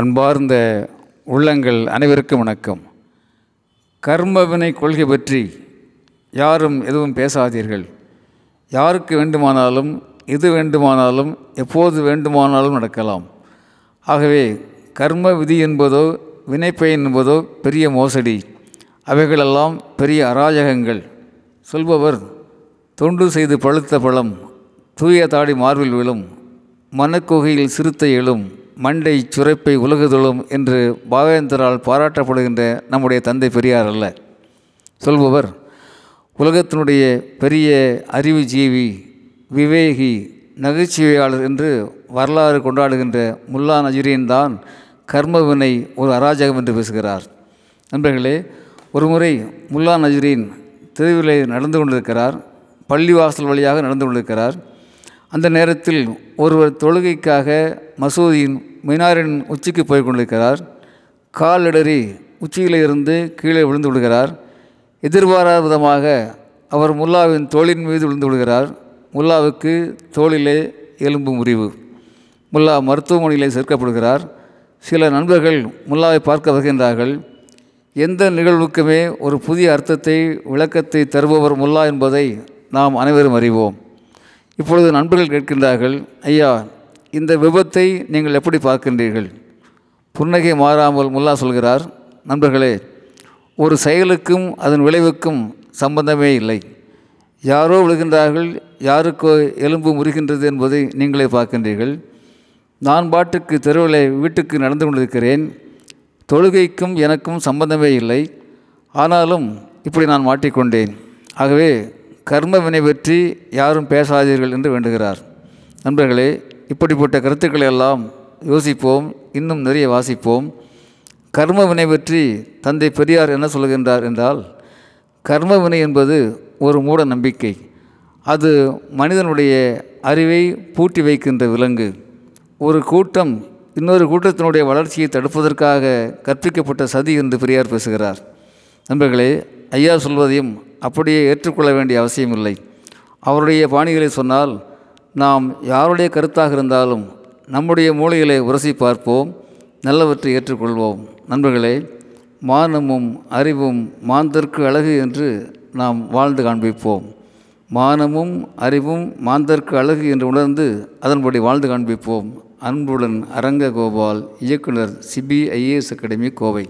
அன்பார்ந்த உள்ளங்கள் அனைவருக்கும் வணக்கம். கர்மவினை கொள்கை பற்றி யாரும் எதுவும் பேசாதீர்கள். யாருக்கு வேண்டுமானாலும் எது வேண்டுமானாலும் எப்போது வேண்டுமானாலும் நடக்கலாம். ஆகவே கர்ம விதி என்பதோ வினைப்பயன் என்பதோ பெரிய மோசடி. அவைகளெல்லாம் பெரிய அராஜகங்கள். சொல்பவர் தொண்டு செய்து பழுத்த பழம் தூய தாடி மார்பில் விழும் மனக்குகையில் சிறுத்தை எழும் மண்டை சுரைப்பை உலகுதொழும் என்று பாவேந்தரால் பாராட்டப்படுகின்ற நம்முடைய தந்தை பெரியார் அல்ல. சொல்பவர் உலகத்தினுடைய பெரிய அறிவுஜீவி விவேகி நகைச்சுவையாளர் என்று வரலாறு கொண்டாடுகின்ற முல்லா நஜீரீன் தான் கர்மவினை ஒரு அராஜகம் என்று பேசுகிறார். நண்பர்களே ஒருமுறை முல்லா நஜீரீன் தெருவிலே நடந்து கொண்டிருக்கிறார் பள்ளிவாசல் வழியாக நடந்து கொண்டிருக்கிறார். அந்த நேரத்தில் ஒருவர் தொழுகைக்காக மசூதியின் மினாரின் உச்சிக்கு போய் கொண்டிருக்கிறார். கால் இடறி உச்சியில் இருந்து கீழே விழுந்து விடுகிறார். எதிர்பாராத விதமாக அவர் முல்லாவின் தோளின் மீது விழுந்து விடுகிறார். முல்லாவுக்கு தோளிலே எலும்பு முறிவு. முல்லா மருத்துவமனையிலே சேர்க்கப்படுகிறார். சில நண்பர்கள் முல்லாவை பார்க்க வருகின்றார்கள். எந்த நிகழ்வுக்குமே ஒரு புதிய அர்த்தத்தை விளக்கத்தை தருபவர் முல்லா என்பதை நாம் அனைவரும் அறிவோம். இப்பொழுது நண்பர்கள் கேட்கின்றார்கள் ஐயா இந்த விபத்தை நீங்கள் எப்படி பார்க்கின்றீர்கள்? புன்னகை மாறாமல் முல்லா சொல்கிறார் நண்பர்களே ஒரு செயலுக்கும் அதன் விளைவுக்கும் சம்பந்தமே இல்லை. யாரோ விழுகின்றார்கள் யாருக்கோ எலும்பு முறிகின்றது என்பதை நீங்களே பார்க்கின்றீர்கள். நான் பாட்டுக்கு தெருவில் வீட்டுக்கு நடந்து கொண்டிருக்கிறேன். தொழுகைக்கும் எனக்கும் சம்பந்தமே இல்லை. ஆனாலும் இப்படி நான் மாட்டிக்கொண்டேன். ஆகவே கர்ம வினை பற்றி யாரும் பேசாதீர்கள் என்று வேண்டுகிறார். நண்பர்களே இப்படிப்பட்ட கருத்துக்களை எல்லாம் யோசிப்போம் இன்னும் நிறைய வாசிப்போம். கர்ம வினை பற்றி தந்தை பெரியார் என்ன சொல்கின்றார் என்றால் கர்ம வினை என்பது ஒரு மூட நம்பிக்கை. அது மனிதனுடைய அறிவை பூட்டி வைக்கின்ற விலங்கு. ஒரு கூட்டம் இன்னொரு கூட்டத்தினுடைய வளர்ச்சியை தடுப்பதற்காக கற்பிக்கப்பட்ட சதி என்று பெரியார் பேசுகிறார். நண்பர்களே ஐயா சொல்வதையும் அப்படியே ஏற்றுக்கொள்ள வேண்டிய அவசியமில்லை. அவருடைய பாணிகளை சொன்னால் நாம் யாருடைய கருத்தாக இருந்தாலும் நம்முடைய மூளைகளை உரசி பார்ப்போம் நல்லவற்றை ஏற்றுக்கொள்வோம். நண்பர்களே மானமும் அறிவும் மாந்தற்கு அழகு என்று நாம் வாழ்ந்து காண்பிப்போம். மானமும் அறிவும் மாந்தற்கு அழகு என்று உணர்ந்து அதன்படி வாழ்ந்து காண்பிப்போம். அன்புடன் அரங்க கோபால் இயக்குனர் சிபிஐஏஎஸ் அகாடமி கோவை.